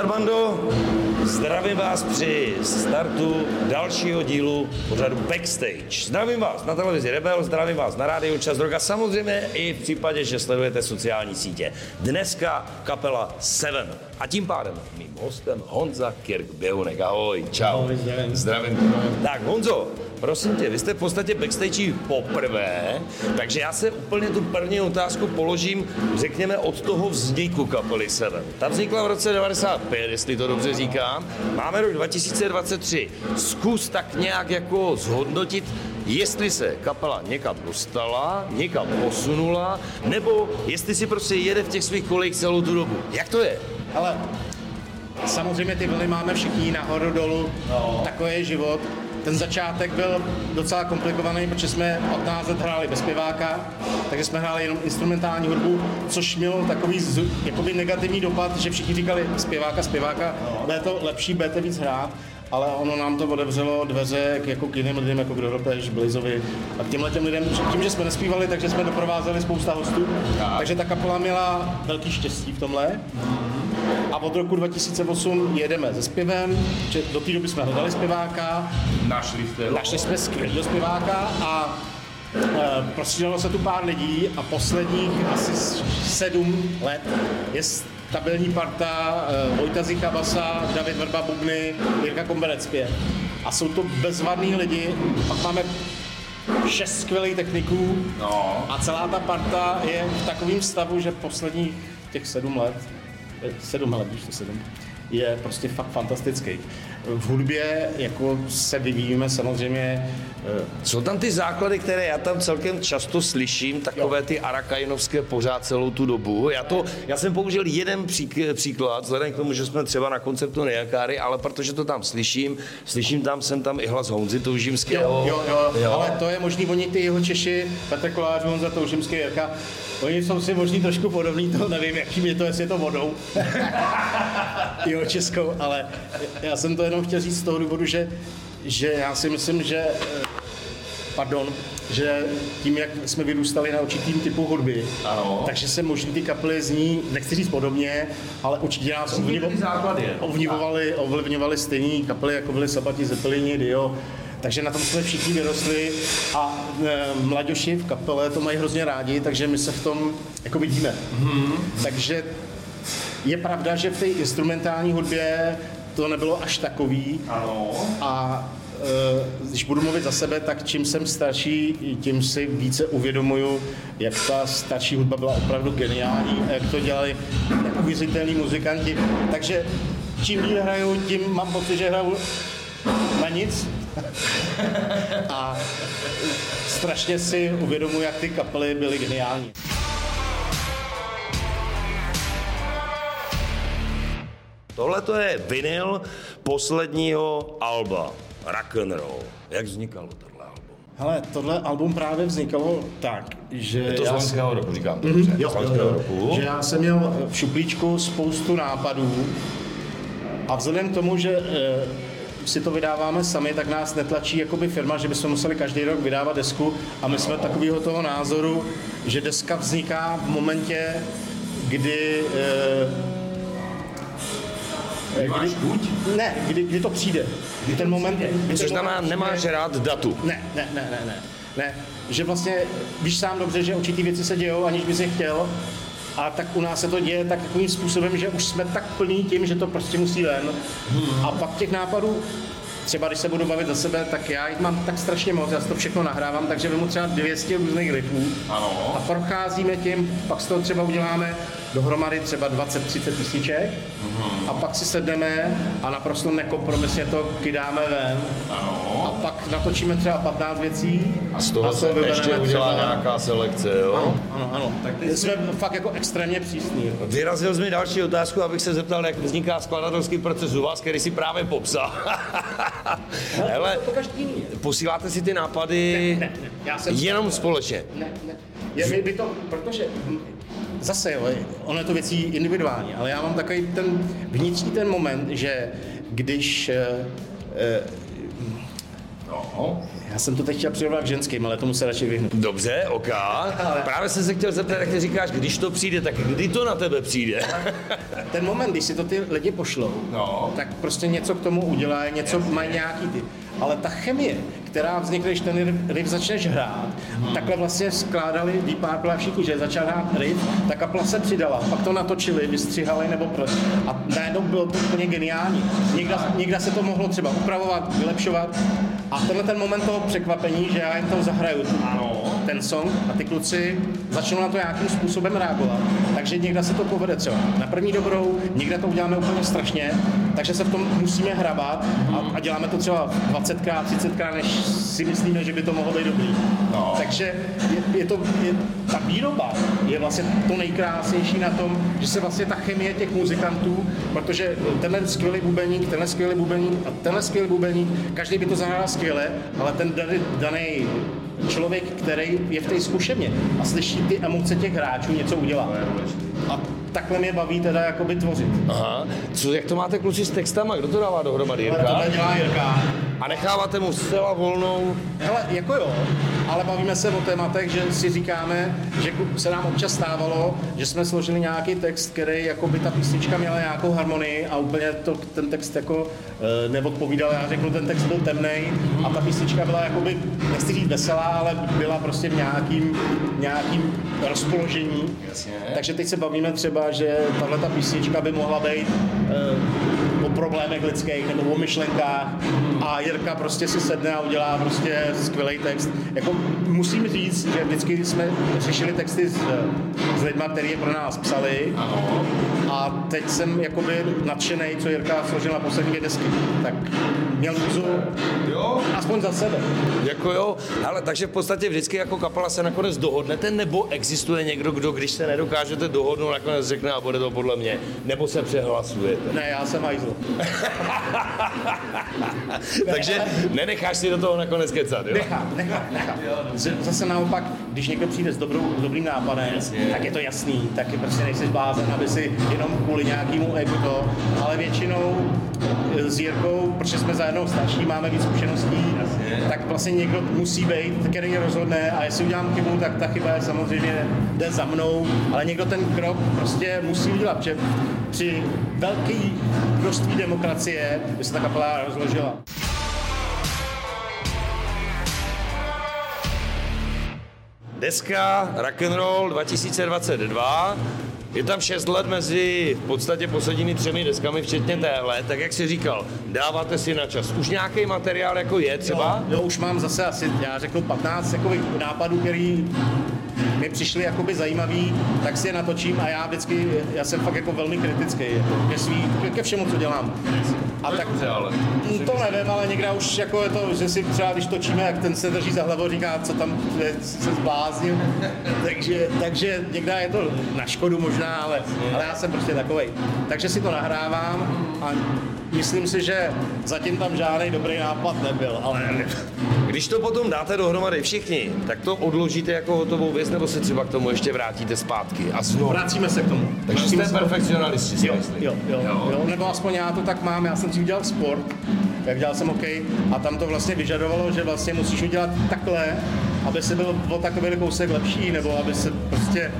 Nazdar bando, zdravím vás při startu dalšího dílu pořadu Backstage. Zdravím vás na televizi Rebel, zdravím vás na rádiu Čas Droga, samozřejmě i v případě, že sledujete sociální sítě. Dneska kapela Seven. A tím pádem mým hostem Honza Kirk Běhunek. Ahoj, čau. Ahoj, zdravím. Zdravím. Tak Honzo, prosím tě, vy jste v podstatě backstage poprvé, takže já se úplně tu první otázku položím, řekněme, od toho vzniku kapely Seven. Ta vznikla v roce 95, jestli to dobře říkám. Máme rok 2023. Zkus tak nějak jako zhodnotit, jestli se kapela někam dostala, někam posunula, nebo jestli si prostě jede v těch svých kolejích celou tu dobu. Jak to je? Ale samozřejmě ty vlny máme všichni nahoru dolů, no. takový je život. Ten začátek byl docela komplikovaný, protože jsme 15 let hráli bez zpěváka, takže jsme hráli jenom instrumentální hudbu, což mělo takový z, jakoby negativní dopad, že všichni říkali zpěváka, zpěváka, bude to lepší, budete víc hrát ale ono nám to otevřelo dveře k, jako k jiným lidem, jako Kdo Ropeš, Blizovi a k těmhle těm lidem, tím, že jsme nespívali, takže jsme doprovázeli spousta hostů, tak. takže ta kapela měla velký štěstí v tomhle. A od roku 2008 jedeme se zpěvem, že do té doby jsme hledali zpěváka. Našli jste Našli jsme skvělého zpěváka a e, prostřídalo se tu pár lidí a posledních asi sedm let je stabilní parta uh, Vojta Zicha Basa, David Vrba Bubny, Jirka Komberec zpěv. A jsou to bezvadní lidi. Pak máme šest skvělých techniků no. a celá ta parta je v takovém stavu, že posledních těch sedm let, sedm let, to sedm, je prostě fakt fantastický. V hudbě jako se vyvíjíme samozřejmě. Eh, Jsou tam ty základy, které já tam celkem často slyším, takové jo. ty arakainovské pořád celou tu dobu. Já, to, já jsem použil jeden přík, příklad, vzhledem k tomu, že jsme třeba na koncertu Nejakáry, ale protože to tam slyším, slyším tam, jsem tam i hlas Honzy Toužimského. Jo, jo, jo, jo, ale to je možný, oni ty jeho Češi, Petr Kolář, Honza Toužimský, Jirka, oni jsou si možný trošku podobný, to nevím, jakým je to, jestli je to vodou. jo, českou, ale já jsem to jenom chtěl říct z toho důvodu, že, že já si myslím, že eh, pardon, že tím, jak jsme vyrůstali na určitým typu hudby, ano. takže se možná ty kapely zní, nechci říct podobně, ale určitě nás ovlivňovali, ovlivňovali stejné kapely, jako byly Sabati, Zeppelini, Dio, takže na tom jsme všichni vyrostli a e, mladoši v kapele to mají hrozně rádi, takže my se v tom jako vidíme. Mm-hmm. Takže je pravda, že v té instrumentální hudbě to nebylo až takový. Ano. A e, když budu mluvit za sebe, tak čím jsem starší, tím si více uvědomuju, jak ta starší hudba byla opravdu geniální a jak to dělali neuvěřitelní muzikanti. Takže čím díl hraju, tím mám pocit, že hraju na nic. a strašně si uvědomuji, jak ty kapely byly geniální. Tohle to je vinyl posledního alba, Rock and Roll. Jak vznikalo tohle album? Hele, tohle album právě vznikalo tak, že... Je to z loňského roku, říkám to mm, dobře. Jo, jo, jo, roku. Že já jsem měl v šuplíčku spoustu nápadů a vzhledem k tomu, že e, si to vydáváme sami, tak nás netlačí jakoby firma, že bychom museli každý rok vydávat desku a my jsme takového toho názoru, že deska vzniká v momentě, kdy e, Máš chuť? Ne, kdy, kdy to přijde. Kdy ten moment... Kdy Což znamená, nemáš rád datu. Ne, ne, ne, ne, ne. Ne, že vlastně víš sám dobře, že určitý věci se dějou, aniž bys je chtěl, a tak u nás se to děje tak takovým způsobem, že už jsme tak plní tím, že to prostě musí ven. A pak těch nápadů třeba když se budu bavit za sebe, tak já jich mám tak strašně moc, já si to všechno nahrávám, takže vemu třeba 200 různých riffů ano. a procházíme tím, pak z toho třeba uděláme dohromady třeba 20-30 písniček uh-huh. a pak si sedneme a naprosto nekompromisně to kydáme ven ano. a pak natočíme třeba 15 věcí a z toho a se ještě udělá třeba... nějaká selekce, jo? Ano, ano, ano. Tak jsme fakt jako extrémně přísní. Jako. Vyrazil jsi mi další otázku, abych se zeptal, jak vzniká skladatelský proces u vás, který si právě popsal. Hele, posíláte si ty nápady ne, ne, ne. Já jsem jenom společně? Ne, ne. Je, my, by to, protože zase, jo, ono je to věcí individuální, ale já mám takový ten vnitřní ten moment, že když eh, eh, no. Já jsem to teď chtěl přirovnat k ženským, ale tomu se radši vyhnu. Dobře, ok. Právě jsem se chtěl zeptat, jak ty říkáš, když to přijde, tak kdy to na tebe přijde? Ten moment, když si to ty lidi pošlou, No. tak prostě něco k tomu udělají, něco mají nějaký ty. Ale ta chemie, která vznikne, když ten riff začneš hrát, takhle vlastně skládali a všichni, že začal hrát riff, ta kapla se přidala, pak to natočili, vystřihali nebo proč. A najednou bylo to úplně geniální. Někde, někde se to mohlo třeba upravovat, vylepšovat. A tenhle ten moment toho překvapení, že já jim to zahraju, Ano. Ten song a ty kluci začnou na to nějakým způsobem reagovat. Takže někde se to povede třeba na první dobrou, někde to uděláme úplně strašně, takže se v tom musíme hrabat a, a děláme to třeba 20krát, 30krát, než si myslíme, že by to mohlo být dobrý. No. Takže je, je to, je, ta výroba je vlastně to nejkrásnější na tom, že se vlastně ta chemie těch muzikantů, protože tenhle skvělý bubeník, tenhle skvělý bubeník a tenhle skvělý bubeník, každý by to zahrál skvěle, ale ten daný, daný člověk, který je v té zkušebně a slyší ty emoce těch hráčů, něco udělá. A takhle mě baví teda jakoby tvořit. Aha. Co, jak to máte kluci s textama? Kdo to dává dohromady? Ale Jirka? tohle dělá Jirka. A necháváte mu zcela volnou? Hele, jako jo, ale bavíme se o tématech, že si říkáme, že se nám občas stávalo, že jsme složili nějaký text, který jako by ta písnička měla nějakou harmonii a úplně to, ten text jako e, neodpovídal. Já řeknu, ten text byl temný a ta písnička byla jakoby, nechci říct veselá, ale byla prostě v nějakým, nějakým rozpoložení. Jasně. Takže teď se bavíme třeba, že tahle ta písnička by mohla být e, problémech lidských nebo o myšlenkách a Jirka prostě si sedne a udělá prostě skvělý text. Jako musím říct, že vždycky jsme řešili texty s, s lidmi, který je pro nás psali a teď jsem jakoby nadšený, co Jirka složil na poslední dvě desky. Tak měl můžu Jo. aspoň za sebe. Jako jo, ale takže v podstatě vždycky jako kapela se nakonec dohodnete, nebo existuje někdo, kdo když se nedokážete dohodnout, nakonec řekne a bude to podle mě, nebo se přehlasujete. Ne, já jsem hajzl. takže nenecháš si do toho nakonec kecat, jo? Nechám, nechám, nechám. Zase naopak, když někdo přijde s, dobrou, dobrým nápadem, tak je to jasný, taky prostě nejsi blázen, aby si jenom kvůli nějakému egu to, ale většinou s Jirkou, protože jsme zajednou starší, máme víc zkušeností, tak vlastně někdo musí být, který rozhodne a jestli udělám chybu, tak ta chyba je samozřejmě jde za mnou, ale někdo ten krok prostě musí udělat, protože při velké množství demokracie by se ta kapela rozložila. Deska Rock'n'Roll 2022. Je tam 6 let mezi v podstatě posledními třemi deskami, včetně téhle, tak jak jsi říkal, dáváte si na čas. Už nějaký materiál jako je třeba? Jo, jo, už mám zase asi, já řeknu 15 jakoby, nápadů, který mi přišly jakoby zajímavý, tak si je natočím a já vždycky, já jsem fakt jako velmi kritický jako ke, svý, ke všemu, co dělám. A tak, ale. Mm, to nevím, ale někde už jako je to, že si třeba když točíme, jak ten se drží za hlavu, říká, co tam je, se zbláznil. takže, takže někde je to na škodu možná, ale, ale já jsem prostě takovej. Takže si to nahrávám a myslím si, že zatím tam žádný dobrý nápad nebyl, ale Když to potom dáte dohromady všichni, tak to odložíte jako hotovou věc, nebo se třeba k tomu ještě vrátíte zpátky a znovu. vracíme se k tomu. Takže Vracíme jste perfekcionalisti, Jo, myslím. jo, jo, jo, nebo aspoň já to tak mám, já jsem si udělal sport, jak dělal jsem hokej a tam to vlastně vyžadovalo, že vlastně musíš udělat takhle, aby se byl o takový kousek lepší, nebo aby se prostě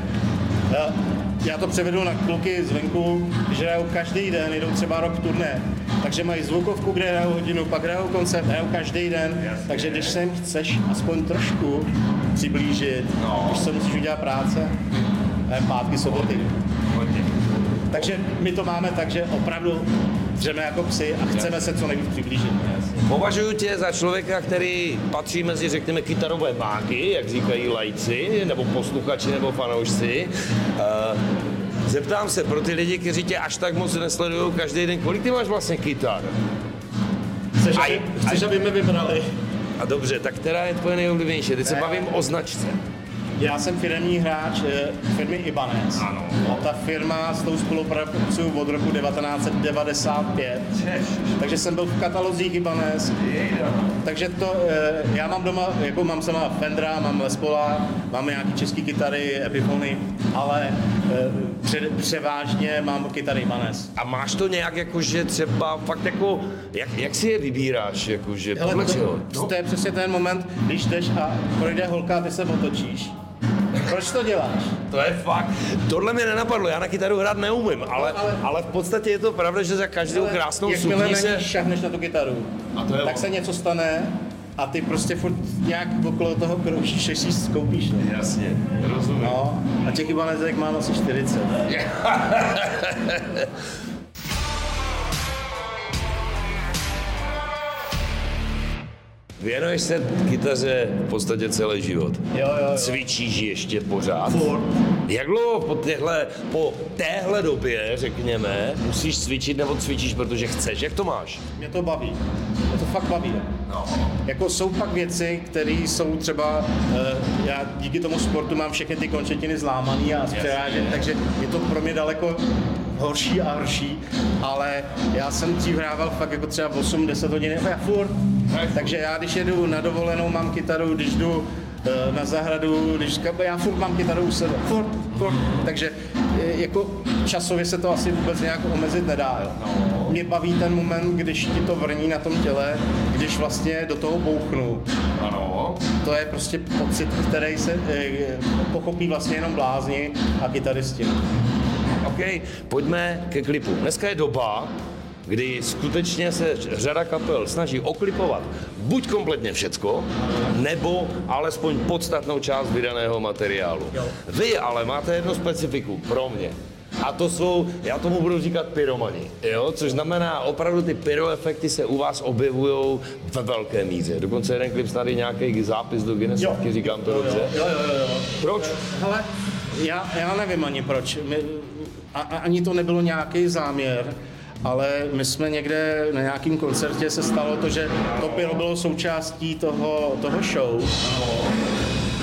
já, to převedu na kluky zvenku, že hrajou každý den, jdou třeba rok turné, takže mají zvukovku, kde hrajou hodinu, pak hrajou koncert, hrajou každý den, takže když se jim chceš aspoň trošku přiblížit, No. když se musíš udělat práce, eh, pátky, soboty, takže my to máme tak, že opravdu dřeme jako psy a chceme se co nejvíc přiblížit. Považuji tě za člověka, který patří mezi, řekněme, kytarové máky, jak říkají lajci, nebo posluchači, nebo fanoušci. Eh, Zeptám se pro ty lidi, kteří tě až tak moc nesledují každý den, kolik ty máš vlastně kytar? Chceš, Aj, aby, chceš, aby mi vybrali? A dobře, tak která je tvoje nejoblíbenější? Teď se bavím o značce. Já jsem firmní hráč eh, firmy Ibanez. Ano. A ta firma s tou spolupracuju od roku 1995. Takže jsem byl v katalozích Ibanez. Takže to, eh, já mám doma, jako mám sama Fendra, mám Les Paula, mám nějaký český kytary, Epifony, ale eh, pře, převážně mám kytary Ibanez. A máš to nějak jako, že třeba fakt jako, jak, jak si je vybíráš, jako, že Hele, podle to, čeho? to, to je přesně ten moment, když jdeš a projde holka a ty se otočíš. Proč to děláš? To je fakt. Tohle mi nenapadlo, já na kytaru hrát neumím, ale, ale, ale v podstatě je to pravda, že za každou krásnou Jakmile sukní na se... šahneš na tu kytaru, A to je tak ono. se něco stane a ty prostě furt nějak okolo toho kroužíš, až si skoupíš. Ne? Jasně, rozumím. No, a těch ibanezek mám asi 40. Věnuješ se kytaře v podstatě celý život. Jo, jo, jo. Cvičíš ještě pořád. Furt. Jak dlouho po téhle, po téhle době, řekněme, musíš cvičit nebo cvičíš, protože chceš? Jak to máš? Mě to baví. Mě to fakt baví. No. Jako jsou pak věci, které jsou třeba, eh, já díky tomu sportu mám všechny ty končetiny zlámaný a zpřerážen, takže je to pro mě daleko horší a horší, ale já jsem dřív hrával fakt jako třeba 8-10 hodin, jako já furt. Takže já když jedu na dovolenou, mám kytaru, když jdu eh, na zahradu, když já furt mám kytaru u sebe, furt, furt. Takže eh, jako časově se to asi vůbec nějak omezit nedá. Jo. Mě baví ten moment, když ti to vrní na tom těle, když vlastně do toho bouchnu. Ano. To je prostě pocit, který se eh, pochopí vlastně jenom blázni a kytaristi. OK, pojďme ke klipu. Dneska je doba, kdy skutečně se řada kapel snaží oklipovat buď kompletně všecko, nebo alespoň podstatnou část vydaného materiálu. Vy ale máte jedno specifiku pro mě. A to jsou, já tomu budu říkat pyromani, jo? což znamená, opravdu ty pyroefekty se u vás objevují ve velké míře. Dokonce jeden klip snad je nějaký zápis do Guinnessovky, říkám to dobře. Jo, jo, jo, jo. Proč? Hele, já, já nevím ani proč. My, a, a, ani to nebylo nějaký záměr, ale my jsme někde na nějakém koncertě se stalo to, že to pyro bylo součástí toho, toho show.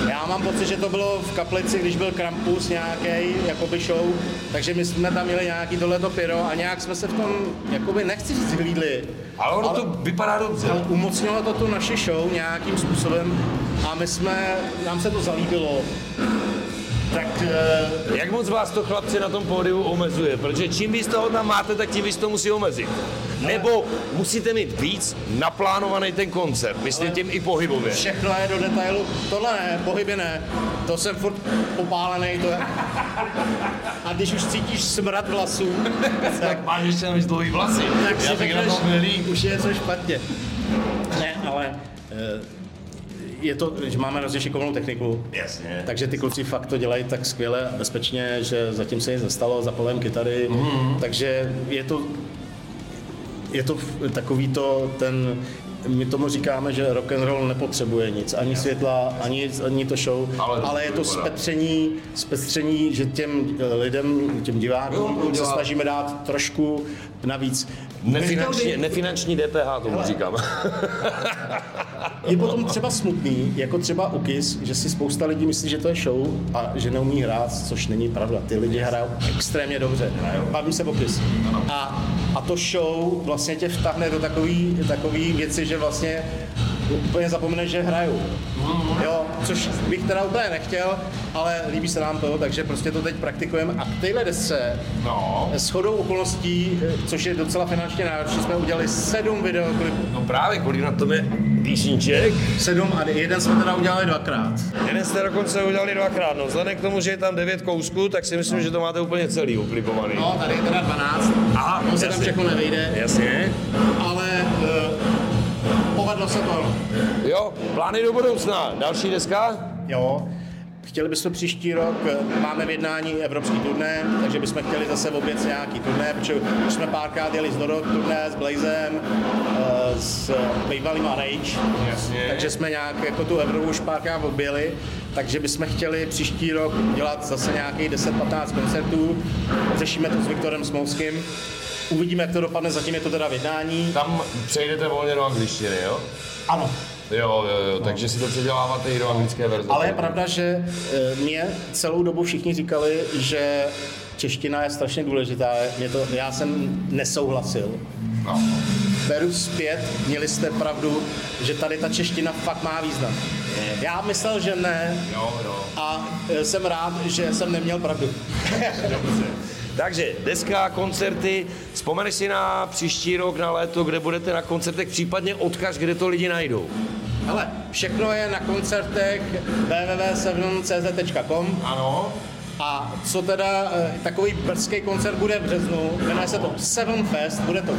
Já mám pocit, že to bylo v kaplici, když byl Krampus nějaký jakoby show, takže my jsme tam měli nějaký tohleto pyro a nějak jsme se v tom, jakoby nechci říct hlídli, Ale ono to vypadá dobře. ale umocnilo to tu naši show nějakým způsobem a my jsme, nám se to zalíbilo. Tak eh, Jak moc vás to chlapci na tom pódiu omezuje? Protože čím víc toho tam máte, tak tím víc to musí omezit. Nebo musíte mít víc naplánovaný ten koncert, myslím tím i pohybově. všechno je do detailu. Tohle ne, pohyby ne. To jsem furt popálený, to je. A když už cítíš smrad vlasů, tak, máš ještě jenom dlouhý vlasy. tak si řekneš, už je něco špatně. Ne, ale eh, je to, že máme hrozně šikovnou techniku. Jasně. Takže ty kluci fakt to dělají tak skvěle a bezpečně, že zatím se nic nestalo, zapalem kytary, mm-hmm. takže je to, je to takový to, ten, my tomu říkáme, že rock and roll nepotřebuje nic, ani světla, ani, ani to show, Ale ale, je to vypadá. zpetření, zpetření, že těm eh, lidem, těm Jo, divákům se snažíme dát trošku navíc. Nefinanční, nefinanční DPH tomu říkám. Je potom třeba smutný, jako třeba u Kiss, že si spousta lidí myslí, že to je show a že neumí hrát, což není pravda. Ty lidi hrajou extrémně dobře. Bavím se o Kiss. A, a to show vlastně tě vtahne do takový, takový věci, že vlastně úplně zapomeneš, že hrajou. Jo, což bych teda úplně nechtěl, ale líbí se nám to, takže prostě to teď praktikujeme. A k téhle desce No. s chodou okolností, eh, což je docela finančně náročné, jsme udělali sedm videoklipů. No právě, kolik na tom je písniček. Sedm a jeden jsme teda udělali dvakrát. Jeden jste dokonce udělali dvakrát. No, vzhledem k tomu, že je tam devět kousků, tak si myslím, že to máte úplně celý uklipovaný. No, tady je teda 12. Aha, to se tam jasně. všechno nevejde, Jasně. ale uh, povedlo se to. Jo, plány do budoucna. Další deska? Jo. Chtěli bychom příští rok, máme v jednání evropský turné, takže bychom chtěli zase oběc nějaký turné, protože už jsme párkrát jeli z Dorok turné s Blazem, eh, s bývalýma Rage, Jasně. takže jsme nějak jako tu Evropu už párkrát objeli, takže bychom chtěli příští rok dělat zase nějakých 10-15 koncertů, řešíme to s Viktorem Smolským, uvidíme, jak to dopadne, zatím je to teda v jednání. Tam přejdete volně do angličtiny, jo? Ano, Jo, jo, jo, takže si to předěláváte i do anglické verze. Ale je pravda, že eh, mě celou dobu všichni říkali, že čeština je strašně důležitá. Mě to, já jsem nesouhlasil. No. Beru zpět, měli jste pravdu, že tady ta čeština fakt má význam. Já myslel, že ne Jo, jo. a eh, jsem rád, že jsem neměl pravdu. Takže deska, koncerty, vzpomeneš si na příští rok, na léto, kde budete na koncertech, případně odkaž, kde to lidi najdou. Ale všechno je na koncertech www.7cz.com Ano. a co teda eh, takový brzký koncert bude v březnu, jmenuje se to Seven Fest, bude to v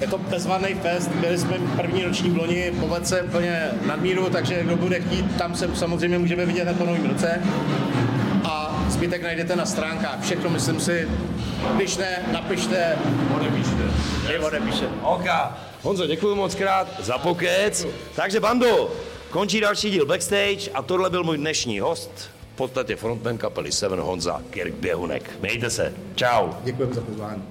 je to bezvadný fest, byli jsme první roční v loni, povedl se úplně nadmíru, takže kdo bude chtít, tam se samozřejmě můžeme vidět na po novém roce. Zbytek najdete na stránkách, všechno myslím si, když ne, napište, Odepíšte. je odepíše. OK. Honzo, děkuji moc krát za pokec. Takže bando, končí další díl Backstage a tohle byl můj dnešní host, v podstatě frontman kapely Seven Honza Kirk Běhunek. Mějte se. Čau. Děkujeme za pozvání.